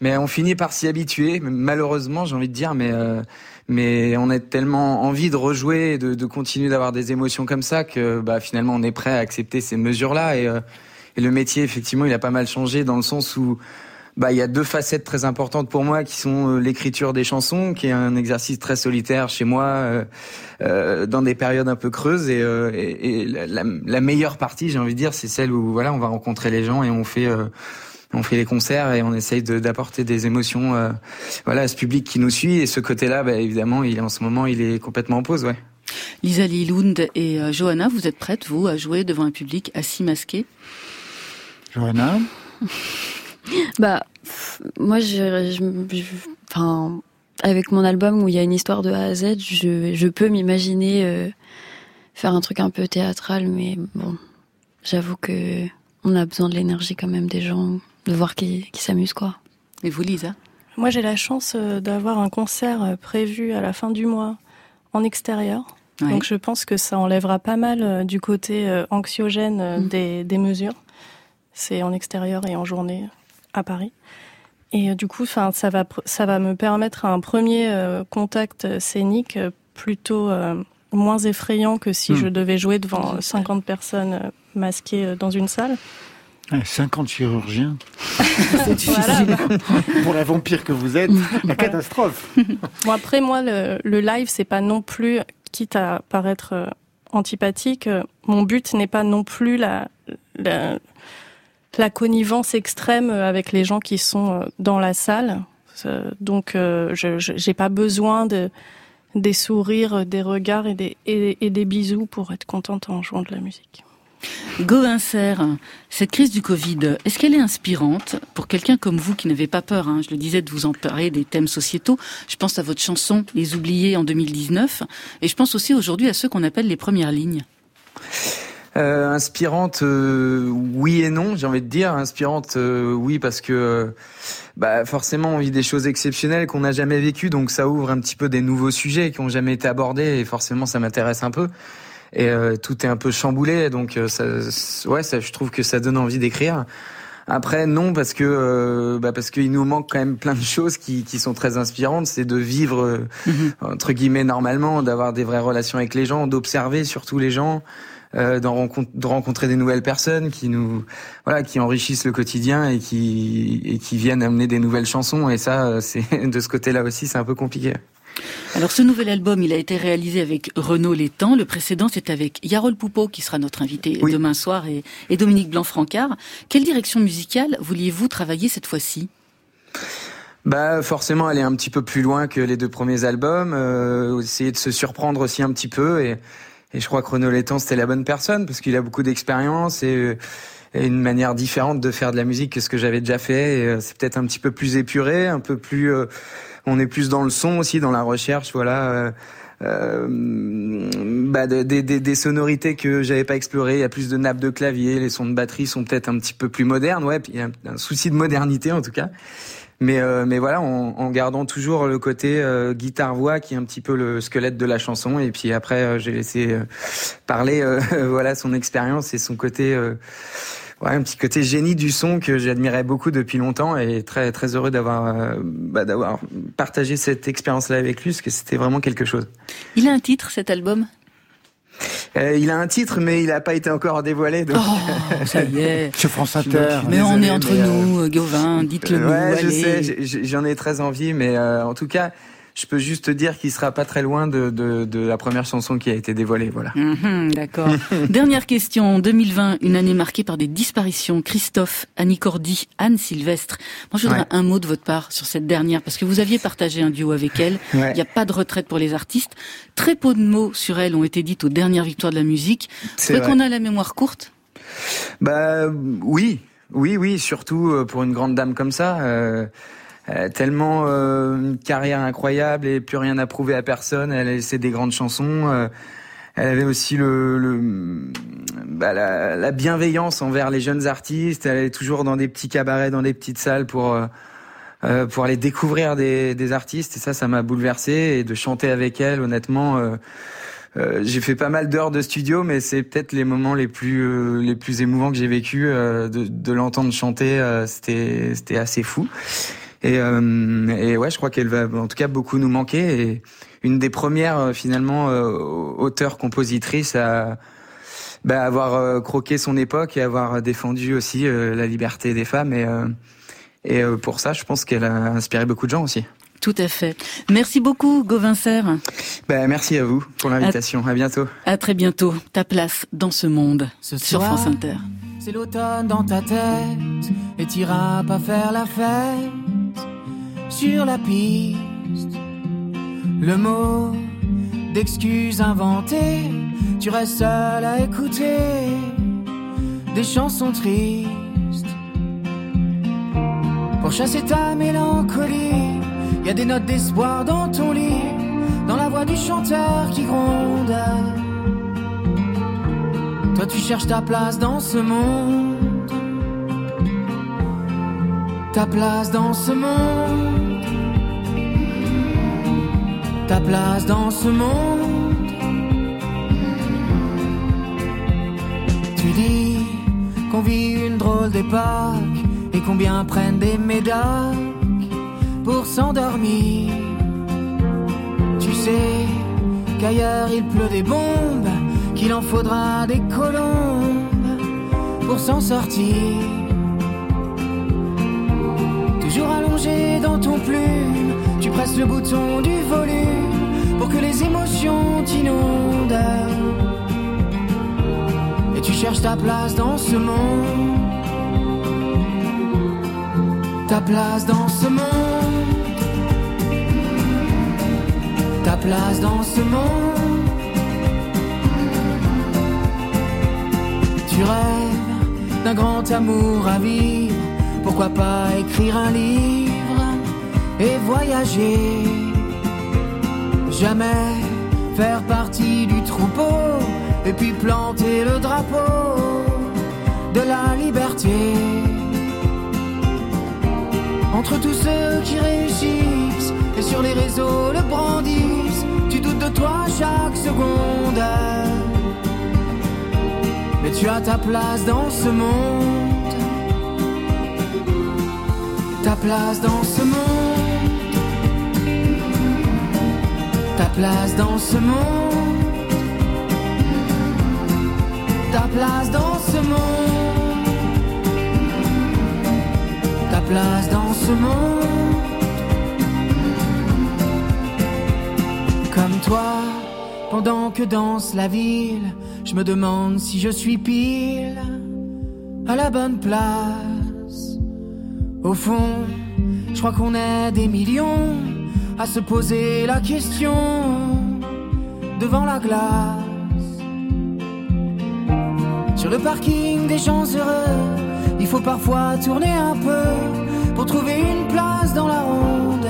mais on finit par s'y habituer. Malheureusement, j'ai envie de dire, mais euh, mais on a tellement envie de rejouer, de, de continuer d'avoir des émotions comme ça que bah finalement on est prêt à accepter ces mesures-là. Et, euh, et le métier, effectivement, il a pas mal changé dans le sens où bah, il y a deux facettes très importantes pour moi qui sont euh, l'écriture des chansons, qui est un exercice très solitaire chez moi, euh, euh, dans des périodes un peu creuses. Et, euh, et, et la, meilleure partie, j'ai envie de dire, c'est celle où voilà, on va rencontrer les gens et on fait. euh, on fait les concerts et on essaye de- d'apporter des émotions euh, voilà, à ce public qui nous suit. Et ce côté-là, bah, évidemment, il, en ce moment, il est complètement en pause. Ouais. Lisa Lilund et euh, Johanna, vous êtes prêtes, vous, à jouer devant un public assis, masqué? Johanna? Bah, pff, moi, je, je- je- enfin, avec mon album où il y a une histoire de A à Z, je, je peux m'imaginer euh, faire un truc un peu théâtral, mais bon, j'avoue que on a besoin de l'énergie quand même des gens, de voir qui, qui s'amusent quoi. Et vous, Lisa? Moi, j'ai la chance euh, d'avoir un concert euh, prévu à la fin du mois en extérieur. Ouais. Donc, je pense que ça enlèvera pas mal du côté anxiogène Mm. des, des mesures. C'est en extérieur et en journée à Paris. Et euh, du coup, enfin, ça va, ça va me permettre un premier euh, contact euh, scénique plutôt euh, moins effrayant que si Mm. je devais jouer devant Dans une euh, 50 personnes masquées dans une salle. Ouais, 50 chirurgiens. C'est difficile. Pour la vampire que vous êtes, la catastrophe. Bon après moi le, le live c'est pas non plus quitte à paraître euh, antipathique mon but n'est pas non plus la, la la connivence extrême euh, avec les gens qui sont euh, dans la salle Euh, donc je j'ai pas besoin de des sourires des regards et des et des bisous pour être contente en jouant de la musique Gauvin Serre, cette crise du Covid, est-ce qu'elle est inspirante pour quelqu'un comme vous qui n'avez pas peur hein, Je le disais de vous emparer des thèmes sociétaux. Je pense à votre chanson Les Oubliés en 2019, et je pense aussi aujourd'hui à ceux qu'on appelle les premières lignes. Euh, inspirante, euh, oui et non, j'ai envie de dire. Inspirante, euh, oui, parce que euh, bah, forcément, on vit des choses exceptionnelles qu'on n'a jamais vécues, donc ça ouvre un petit peu des nouveaux sujets qui ont jamais été abordés, et forcément, ça m'intéresse un peu. Et euh, tout est un peu chamboulé, donc euh, ça, ouais, ça, je trouve que ça donne envie d'écrire. Après, non, parce que euh, bah, parce qu'il nous manque quand même plein de choses qui, qui sont très inspirantes. C'est de vivre euh, entre guillemets normalement, d'avoir des vraies relations avec les gens, d'observer surtout les gens, euh, rencontre- de rencontrer des nouvelles personnes qui nous voilà, qui enrichissent le quotidien et qui et qui viennent amener des nouvelles chansons. Et ça, euh, c'est de ce côté-là aussi, c'est un peu compliqué. Alors ce nouvel album, il a été réalisé avec Renaud Létang. Le précédent, c'est avec Yarol Poupeau, qui sera notre invité Oui. demain soir, et, et Dominique Blanc-Francard. Quelle direction musicale vouliez-vous travailler cette fois-ci? Bah forcément aller un petit peu plus loin que les deux premiers albums, euh, essayer de se surprendre aussi un petit peu et, et je crois que Renaud Létang c'était la bonne personne parce qu'il a beaucoup d'expérience et, euh, et une manière différente de faire de la musique que ce que j'avais déjà fait. Euh, c'est peut-être un petit peu plus épuré, un peu plus, euh, on est plus dans le son aussi, dans la recherche, voilà, euh, euh, bah, de- des, des, des sonorités que j'avais pas explorées. Il y a plus de nappes de clavier, les sons de batterie sont peut-être un petit peu plus modernes. Ouais, il y a un souci de modernité en tout cas. Mais, euh, mais voilà, en, gardant toujours le côté euh, guitare-voix qui est un petit peu le squelette de la chanson. Et puis après, euh, j'ai laissé parler voilà son expérience et son côté, un petit côté génie du son que j'admirais beaucoup depuis longtemps et très très heureux d'avoir bah, d'avoir partagé cette expérience-là avec lui parce que c'était vraiment quelque chose. Il a un titre, cet album? Euh, il a un titre, mais il n'a pas été encore dévoilé. Donc... Oh, ça y est. France Inter. Mais on est entre euh, nous, euh, Gauvin, dites-le nous, Ouais, je sais, j'en ai très envie, mais euh, en tout cas, je peux juste te dire qu'il sera pas très loin de, de, de la première chanson qui a été dévoilée. Voilà. Mhm, D'accord. Dernière question. 2020, une année marquée par des disparitions. Christophe, Annie Cordy, Anne Sylvestre. Moi, je voudrais Ouais. un mot de votre part sur cette dernière, parce que vous aviez partagé un duo avec elle. Il Ouais. n'y a pas de retraite pour les artistes. Très peu de mots sur elle ont été dites aux dernières victoires de la musique. C'est qu'on a la mémoire courte? Bah oui, oui, oui, surtout euh, pour une grande dame comme ça. Euh, a tellement euh, une carrière incroyable et plus rien à prouver à personne. Elle a laissé des grandes chansons. euh, elle avait aussi le, le bah, la, la bienveillance envers les jeunes artistes. Elle est toujours dans des petits cabarets, dans des petites salles pour euh, euh, pour aller découvrir des, des artistes. Et ça, ça m'a bouleversé. Et de chanter avec elle, honnêtement. euh, euh, j'ai fait pas mal d'heures de studio, mais c'est peut-être les moments les plus euh, les plus émouvants que j'ai vécu euh, de, de l'entendre chanter. euh, c'était c'était assez fou. Et, euh, et ouais, je crois qu'elle va en tout cas beaucoup nous manquer. Et une des premières euh, finalement euh, auteurs compositrices à bah, avoir euh, croqué son époque et avoir défendu aussi euh, la liberté des femmes. Et euh, et euh, pour ça, je pense qu'elle a inspiré beaucoup de gens aussi. Tout à fait. Merci beaucoup, Gauvin Serre. Bah, merci à vous pour l'invitation. À bientôt. À très bientôt. Ta place dans ce monde Ce sur soir, France Inter. C'est l'automne dans ta tête et t'iras pas faire la fête sur la piste. Le mot d'excuse inventé, tu restes seul à écouter des chansons tristes. Pour chasser ta mélancolie, y a des notes d'espoir dans ton lit, dans la voix du chanteur qui gronde. Toi tu cherches ta place dans ce monde Ta place dans ce monde Ta place dans ce monde Tu dis qu'on vit une drôle d'époque Et combien prennent des médocs pour s'endormir Tu sais qu'ailleurs il pleut des bombes qu'il en faudra des colombes pour s'en sortir. Toujours allongé dans ton plume, tu presses le bouton du volume pour que les émotions t'inondent. Et tu cherches ta place dans ce monde. Ta place dans ce monde. Ta place dans ce monde. Tu rêves d'un grand amour à vivre. Pourquoi pas écrire un livre? Et voyager Jamais faire partie du troupeau et puis planter le drapeau de la liberté. Entre tous ceux qui réussissent et sur les réseaux le brandissent, tu doutes de toi chaque seconde. Mais tu as ta place dans ce monde. Ta place dans ce monde. Place dans ce monde. Ta place dans ce monde. Ta place dans ce monde. Comme toi, pendant que danse la ville, je me demande si je suis pile à la bonne place. Au fond, je crois qu'on est des millions à se poser la question devant la glace. Sur le parking des gens heureux, il faut parfois tourner un peu pour trouver une place dans la ronde.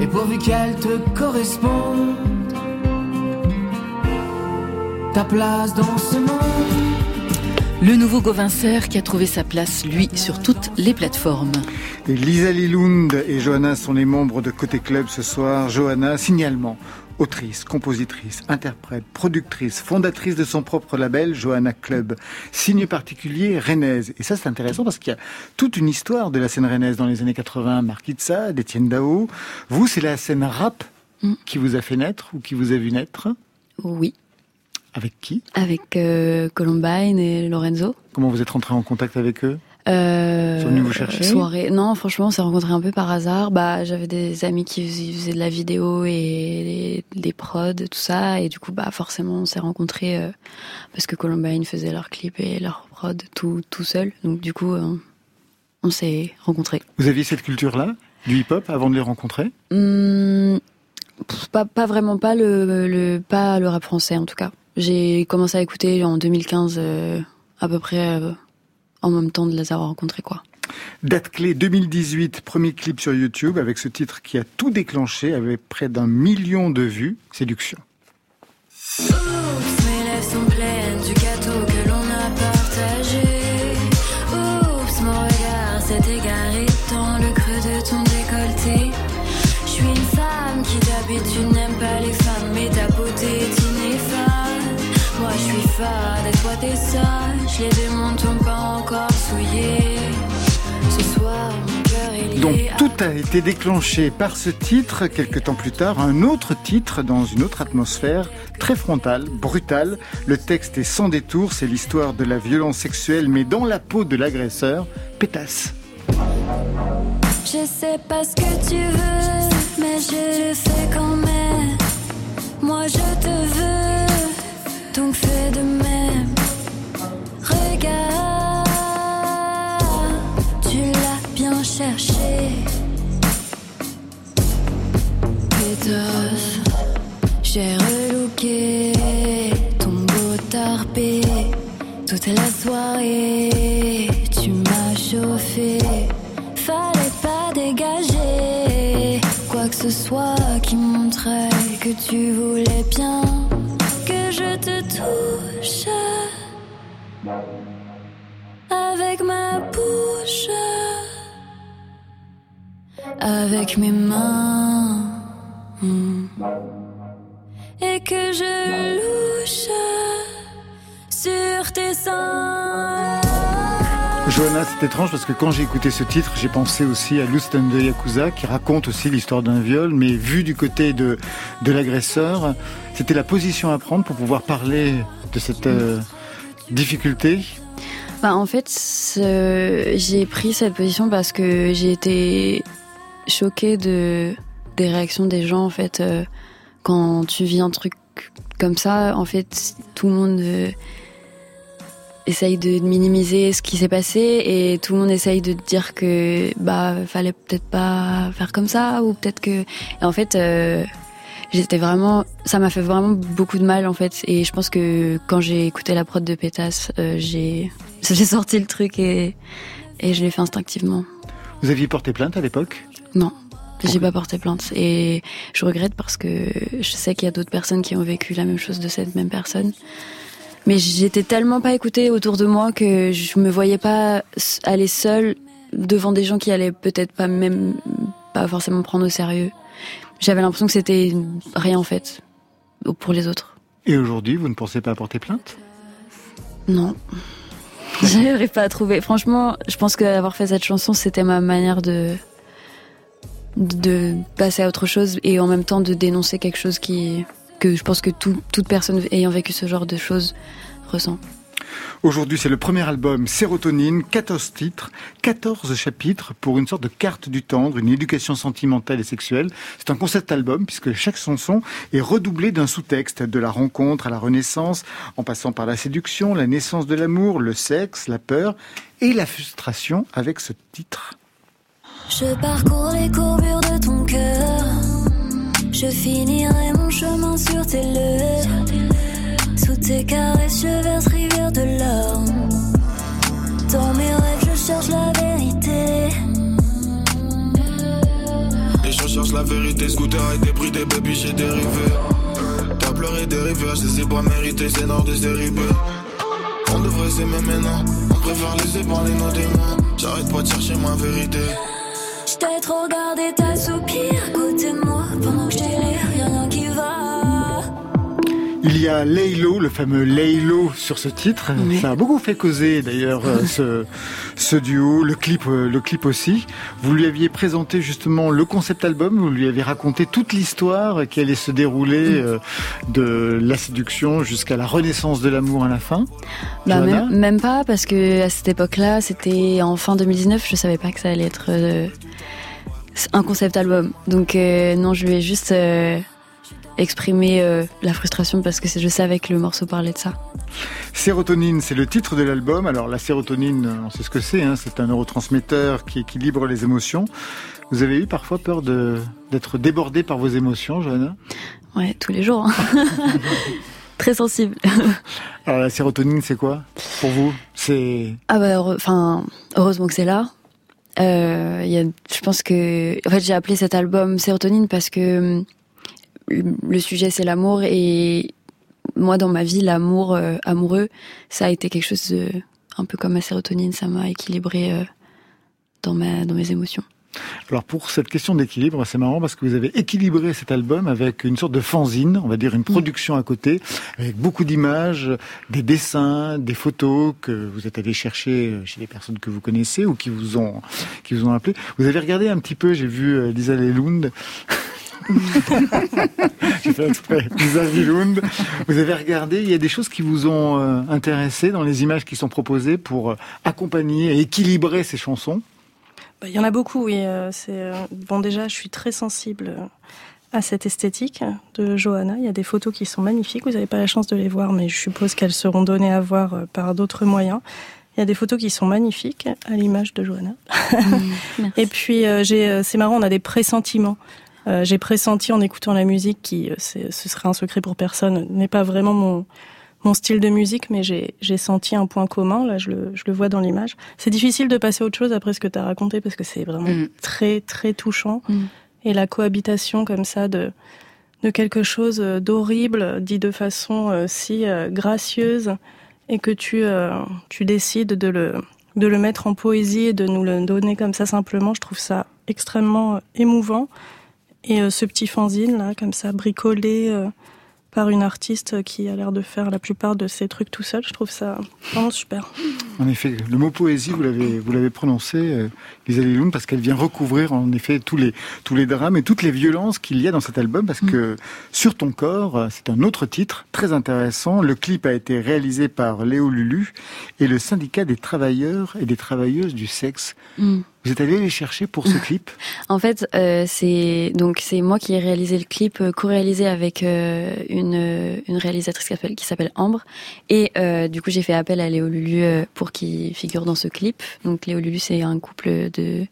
Et pourvu qu'elle te corresponde, ta place dans ce monde. Le nouveau Gauvin Serre qui a trouvé sa place, lui, sur toutes les plateformes. Et Lisa Lilund et Johanna sont les membres de Côté Club ce soir. Johanna, signalement, autrice, compositrice, interprète, productrice, fondatrice de son propre label, Johanna Club. Signe particulier, rennaise. Et ça, c'est intéressant parce qu'il y a toute une histoire de la scène rennaise dans les années 80. Marquitza, d'Étienne Dao. Vous, c'est la scène rap qui vous a fait naître ou qui vous a vu naître? Oui, Avec qui avec euh, Columbine et Lorenzo. Comment vous êtes rentré en contact avec eux? Euh, Ils sont venus vous chercher? soirée. Non, franchement, on s'est rencontrés un peu par hasard. Bah, j'avais des amis qui faisaient, de la vidéo et des, prods, tout ça, et du coup, bah, forcément, on s'est rencontrés euh, parce que Columbine faisait leurs clips et leurs prod tout tout seul. Donc, du coup, euh, on s'est rencontrés. Vous aviez cette culture-là, du hip-hop, avant de les rencontrer? Pff, pas, pas vraiment pas le, le pas le rap français en tout cas. J'ai commencé à écouter en 2015 euh, à peu près euh, en même temps de les avoir rencontrés quoi. Date clé 2018, premier clip sur YouTube avec ce titre qui a tout déclenché avec près d'un million de vues, Séduction. Tout a été déclenché par ce titre, quelques temps plus tard, un autre titre dans une autre atmosphère, très frontale, brutale. Le texte est sans détour, c'est l'histoire de la violence sexuelle, mais dans la peau de l'agresseur, pétasse. Je sais pas ce que tu veux, j'ai relooké ton beau tarpé. Toute la soirée, tu m'as chauffé. Fallait pas dégager quoi que ce soit qui montrait que tu voulais bien que je te touche avec ma bouche, avec mes mains, C'est étrange parce que quand j'ai écouté ce titre, j'ai pensé aussi à Houston de Yakuza qui raconte aussi l'histoire d'un viol, mais vu du côté de, de l'agresseur, c'était la position à prendre pour pouvoir parler de cette euh, difficulté? Bah, en fait, j'ai pris cette position parce que j'ai été choquée de des réactions des gens. En fait, euh, quand tu vis un truc comme ça, en fait, tout le monde euh, essaye de minimiser ce qui s'est passé et tout le monde essaye de dire que bah fallait peut-être pas faire comme ça ou peut-être que et en fait. euh, J'étais vraiment, ça m'a fait vraiment beaucoup de mal en fait, et je pense que quand j'ai écouté la prod de Pétasse, euh, j'ai, j'ai sorti le truc et et je l'ai fait instinctivement. Vous aviez porté plainte à l'époque? Non, j'ai pas porté plainte et je regrette parce que je sais qu'il y a d'autres personnes qui ont vécu la même chose de cette même personne. Mais j'étais tellement pas écoutée autour de moi que je me voyais pas aller seule devant des gens qui allaient peut-être pas même pas forcément prendre au sérieux. J'avais l'impression que c'était rien en fait pour les autres. Et aujourd'hui, vous ne pensez pas porter plainte? Non. J'arrive pas à trouver. Franchement, je pense qu'avoir fait cette chanson, c'était ma manière de de passer à autre chose et en même temps de dénoncer quelque chose qui que je pense que tout- toute personne ayant vécu ce genre de choses ressent. Aujourd'hui, c'est le premier album Sérotonine, 14 titres, 14 chapitres pour une sorte de carte du tendre, une éducation sentimentale et sexuelle. C'est un concept album puisque chaque chanson est redoublée d'un sous-texte, de la rencontre à la renaissance, en passant par la séduction, la naissance de l'amour, le sexe, la peur et la frustration avec ce titre. Je parcours les courbures de ton cœur. Je finirai mon chemin sur tes lèvres. Sous tes caresses, je verse rivière de larmes. Dans mes rêves, je cherche la vérité. Les choses cherche la vérité. Scooter des prix, des baby, j'ai dérivé. T'as pleuré des rivières, je ai pas mérités, c'est nord de série B. On devrait s'aimer maintenant, on préfère laisser parler nos démons. J'arrête pas de chercher ma vérité. Trop regardé ta soupir côté moi pendant que qui va. Il y a Laylo, le fameux Laylo sur ce titre. Ça a beaucoup fait causer d'ailleurs euh, ce, ce duo, le clip, euh, le clip aussi. Vous lui aviez présenté justement le concept album, vous lui avez raconté toute l'histoire qui allait se dérouler euh, de la séduction jusqu'à la renaissance de l'amour à la fin. Bah, même, même pas, parce que à cette époque-là, c'était en fin 2019, je savais pas que ça allait être un concept album. Donc euh, non, je lui ai juste euh, exprimé euh, la frustration parce que je savais que le morceau parlait de ça. Sérotonine, c'est le titre de l'album. Alors la sérotonine, on sait ce que c'est. Hein, c'est un neurotransmetteur qui équilibre les émotions. Vous avez eu parfois peur d'être débordé par vos émotions, Johanna? Ouais, tous les jours. hein. Très sensible. Alors la sérotonine, c'est quoi pour vous? C'est Ah bah, enfin, heureusement que c'est là. Euh, il y a, je pense que, en fait, j'ai appelé cet album Sérotonine parce que hum, le sujet c'est l'amour et moi dans ma vie l'amour euh, amoureux ça a été quelque chose de, un peu comme ma sérotonine, ça m'a équilibré euh, dans ma dans mes émotions. Alors pour cette question d'équilibre, c'est marrant parce que vous avez équilibré cet album avec une sorte de fanzine, on va dire une production à côté, avec beaucoup d'images, des dessins, des photos que vous êtes allé chercher chez les personnes que vous connaissez ou qui vous ont qui vous ont appelé. Vous avez regardé un petit peu, j'ai vu euh, Lisa Lelund. J'ai fait exprès, Lisa Lelund. Vous avez regardé, il y a des choses qui vous ont euh, intéressé dans les images qui sont proposées pour euh, accompagner et équilibrer ces chansons? Bah, Il y en a beaucoup, oui. euh, c'est bon déjà, je suis très sensible à cette esthétique de Johanna. Il y a des photos qui sont magnifiques. Vous n'avez pas la chance de les voir, mais je suppose qu'elles seront données à voir par d'autres moyens. Il y a des photos qui sont magnifiques à l'image de Johanna. Et puis euh, j'ai, euh, c'est marrant, on a des pressentiments. Euh, j'ai pressenti en écoutant la musique qui, euh, ce serait un secret pour personne, n'est pas vraiment mon mon style de musique, mais j'ai senti un point commun. Là, je le, je le vois dans l'image. C'est difficile de passer à autre chose après ce que tu as raconté parce que c'est vraiment Mm. très très touchant. Mm. Et la cohabitation comme ça de de quelque chose euh, d'horrible dit de façon euh, si euh, gracieuse et que tu euh, tu décides de le de le mettre en poésie et de nous le donner comme ça simplement, je trouve ça extrêmement émouvant. Et euh, ce petit fanzine là, comme ça, bricolé euh, par une artiste qui a l'air de faire la plupart de ses trucs tout seul, je trouve ça vraiment super. En effet, le mot poésie, vous l'avez, vous l'avez prononcé, euh, Lisa Lelund, parce qu'elle vient recouvrir en effet tous les, tous les drames et toutes les violences qu'il y a dans cet album, parce que Sur ton corps, c'est un autre titre très intéressant. Le clip a été réalisé par Léo Lulu et le syndicat des travailleurs et des travailleuses du sexe. Mm. Vous êtes allé les chercher pour ce clip? En fait, euh, c'est donc c'est moi qui ai réalisé le clip, euh, co-réalisé avec euh, une une réalisatrice qui s'appelle qui s'appelle Ambre, et euh, du coup j'ai fait appel à Léo Lulu pour qu'il figure dans ce clip. Donc Léo Lulu c'est un couple de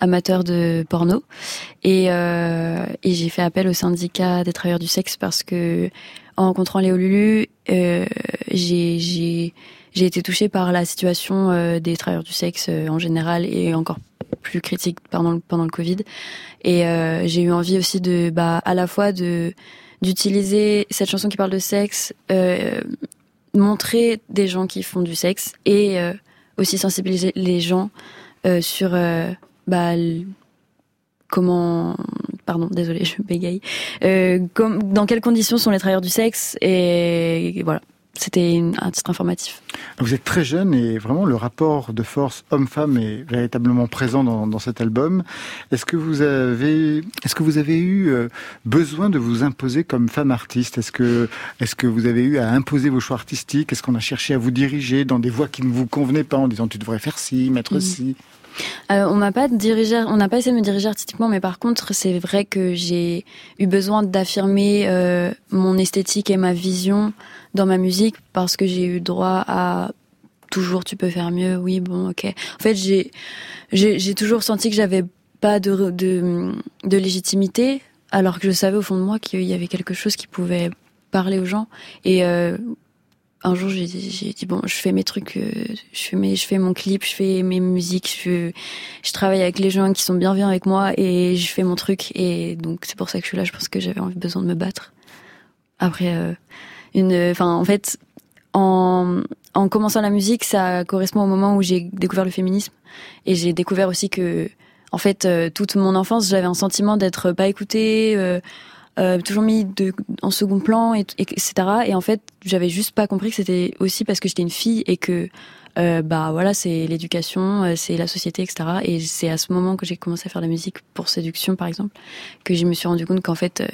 amateurs de porno, et euh, et j'ai fait appel au syndicat des travailleurs du sexe parce que en rencontrant Léo Lulu, euh, j'ai été touchée par la situation euh, des travailleurs du sexe en général et encore plus critique pendant le, Covid. Et j'ai eu envie aussi de, bah, à la fois d'utiliser cette chanson qui parle de sexe, montrer des gens qui font du sexe et aussi sensibiliser les gens sur euh, bah, comment pardon désolé je bégaye. Euh, comme, dans quelles conditions sont les travailleurs du sexe et, voilà c'était un titre informatif Vous êtes très jeune et vraiment le rapport de force homme-femme est véritablement présent dans, dans cet album. Est-ce que vous avez, est-ce que vous avez eu euh, besoin de vous imposer comme femme artiste? Est-ce que, est-ce que vous avez eu à imposer vos choix artistiques? Est-ce qu'on a cherché à vous diriger dans des voies qui ne vous convenaient pas en disant tu devrais faire ci, mettre Mhm. ci? Euh, on m'a pas dirigé, on n'a pas essayé de me diriger artistiquement, mais par contre, c'est vrai que j'ai eu besoin d'affirmer euh, mon esthétique et ma vision dans ma musique parce que j'ai eu droit à toujours tu peux faire mieux, oui bon ok. En fait, j'ai j'ai toujours senti que j'avais pas de, de de légitimité, alors que je savais au fond de moi qu'il y avait quelque chose qui pouvait parler aux gens et euh, un jour j'ai dit bon je fais mes trucs euh, je fais mon clip je fais mes musiques je travaille avec les gens qui sont bienveillants avec moi et je fais mon truc. Et donc c'est pour ça que je suis là. Je pense que j'avais envie besoin de me battre. Après euh, une enfin en fait en en commençant la musique ça correspond au moment où j'ai découvert le féminisme. Et j'ai découvert aussi que en fait euh, toute mon enfance j'avais un sentiment d'être pas écoutée euh, toujours mis de, en second plan, et, et- etc. Et en fait, j'avais juste pas compris que c'était aussi parce que j'étais une fille et que euh, bah voilà, c'est l'éducation, euh, c'est la société, etc. Et c'est à ce moment que j'ai commencé à faire de la musique pour séduction, par exemple, que je me suis rendu compte qu'en fait, euh,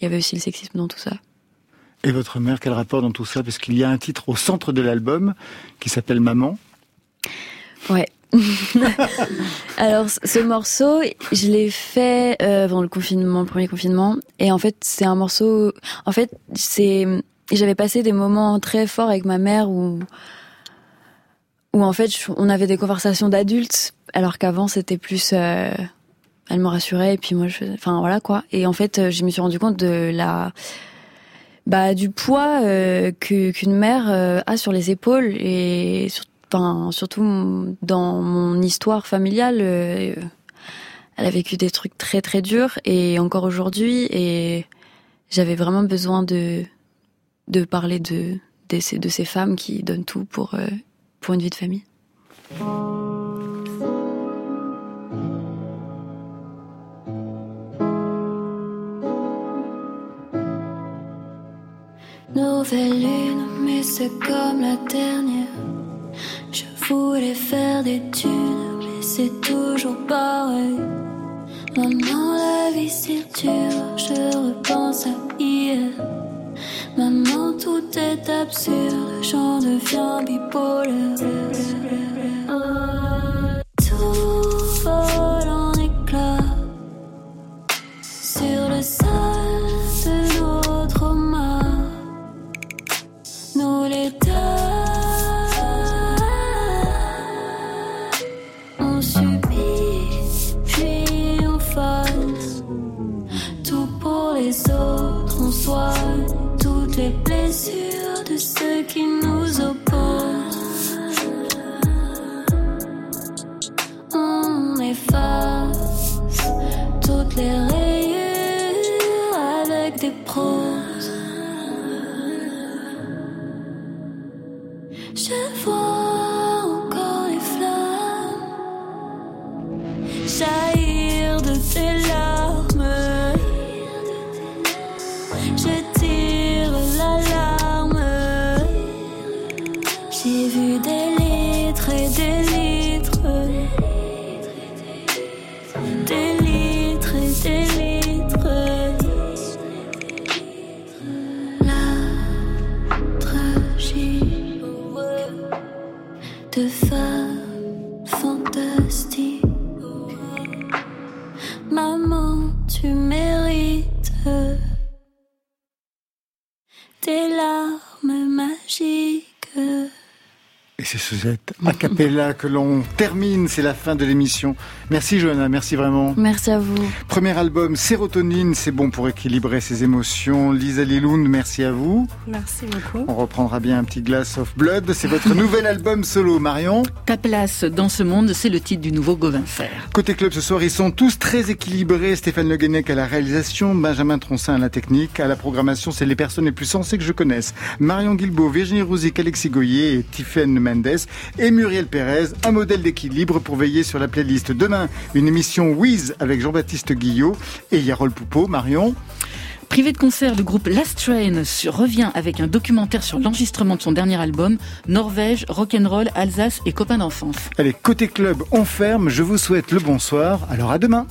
il y avait aussi le sexisme dans tout ça. Et votre mère, quel rapport dans tout ça? Parce qu'il y a un titre au centre de l'album qui s'appelle Maman. Ouais. Alors, ce morceau, je l'ai fait euh, avant le confinement, le premier confinement. Et en fait, c'est un morceau. En fait, c'est. J'avais passé des moments très forts avec ma mère où. Où en fait, on avait des conversations d'adultes, alors qu'avant, c'était plus. euh, elle me rassurait, et puis moi, je. Enfin, voilà quoi. Et en fait, je me suis rendu compte de la. Bah, du poids euh, qu'une mère euh, a sur les épaules et sur- surtout dans mon histoire familiale euh, elle a vécu des trucs très très durs et encore aujourd'hui et j'avais vraiment besoin de de parler de de ces, de ces femmes qui donnent tout pour euh, pour une vie de famille. Nouvelle lune, mais c'est comme la dernière. Voulais faire des thunes, mais c'est toujours pareil. Maman, la vie c'est dur, je repense à hier. Maman, tout est absurde, j'en deviens bipolaire. Tout vole en éclats sur le sol de nos traumas. Nous les de ceux qui nous opposent. On efface toutes les rayures avec des proses. A cappella que l'on termine, c'est la fin de l'émission. Merci Johanna, merci vraiment. Merci à vous. Premier album, Sérotonine, c'est bon pour équilibrer ses émotions. Lisa Liloun, merci à vous. Merci beaucoup. On reprendra bien un petit glass of blood. C'est votre nouvel album solo, Marion. Ta place dans ce monde, c'est le titre du nouveau Gauvin Serre. Côté club ce soir, ils sont tous très équilibrés. Stéphane Le Guenec à la réalisation, Benjamin Troncin à la technique, à la programmation, c'est les personnes les plus sensées que je connaisse. Marion Guilbault, Virginie Rouzic, Alexis Goyer et Tiffaine Mendes et Muriel Pérez, un modèle d'équilibre pour veiller sur la playlist. Demain, une émission Wiz avec Jean-Baptiste Guillot et Yarol Poupeau. Marion. Privé de concert, le groupe Last Train revient avec un documentaire sur l'enregistrement de son dernier album, Norvège, Rock'n'Roll, Alsace et copains d'enfance. Allez, côté club, on ferme. Je vous souhaite le bonsoir. Alors à demain.